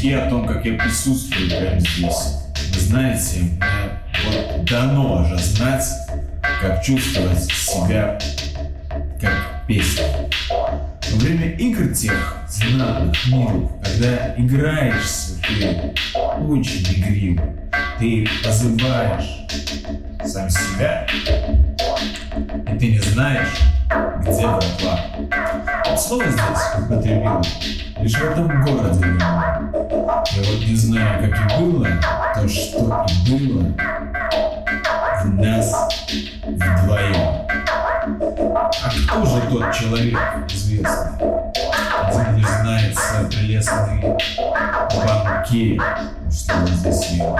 стихи о том, как я присутствую прямо здесь. Знаете, вот дано же знать, как чувствовать себя как песня. Во время игр тех знатных миров, когда играешься, ты очень игрив, ты позываешь сам себя, и ты не знаешь, где врагла. Слово здесь употребил лишь в этом городе. Я вот не знаю, как и было, то, что и было в нас вдвоем. А кто же тот человек известный? Один лишь знается прелестный банкир, что он здесь ел.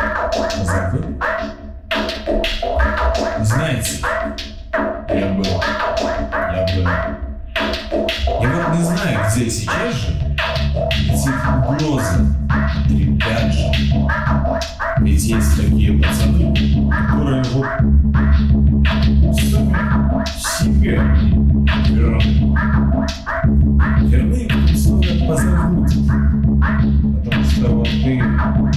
couple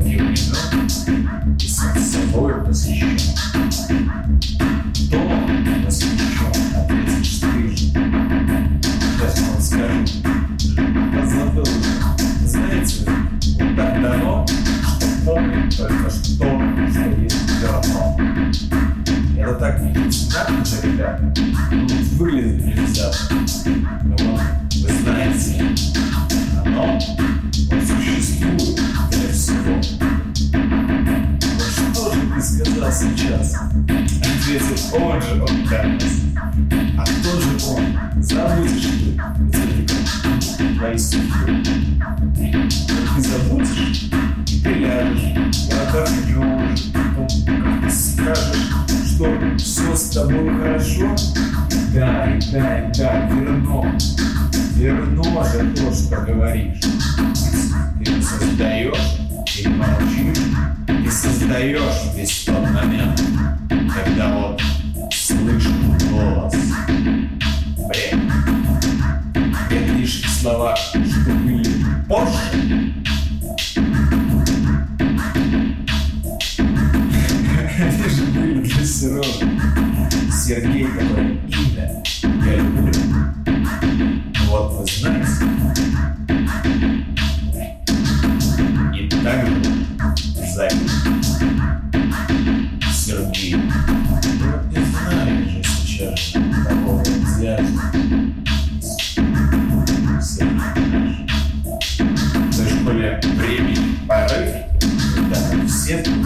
в облаке времен, и сам собой посвящен. Кто посвящен, ответишь ты же. Сейчас он скажет, позабыл, знаете, вот так давно, что помню только что, что есть говно. Это так внезапно же, ребята. Выглядит внезапно. Ответил он же, данность. А кто же он? Забудешь ты, ведь твои судьбы. Вот ты забудешь, ты ляжешь, отдохнешь, потом как ты скажешь, что все с тобой хорошо? Да, да, да, верно. Верно же то, что говоришь. Ты создаешь и молчишь. Ты создаешь весь тот момент, словах, что были позже. Они же были для Сережи. Сергей такое имя. Да,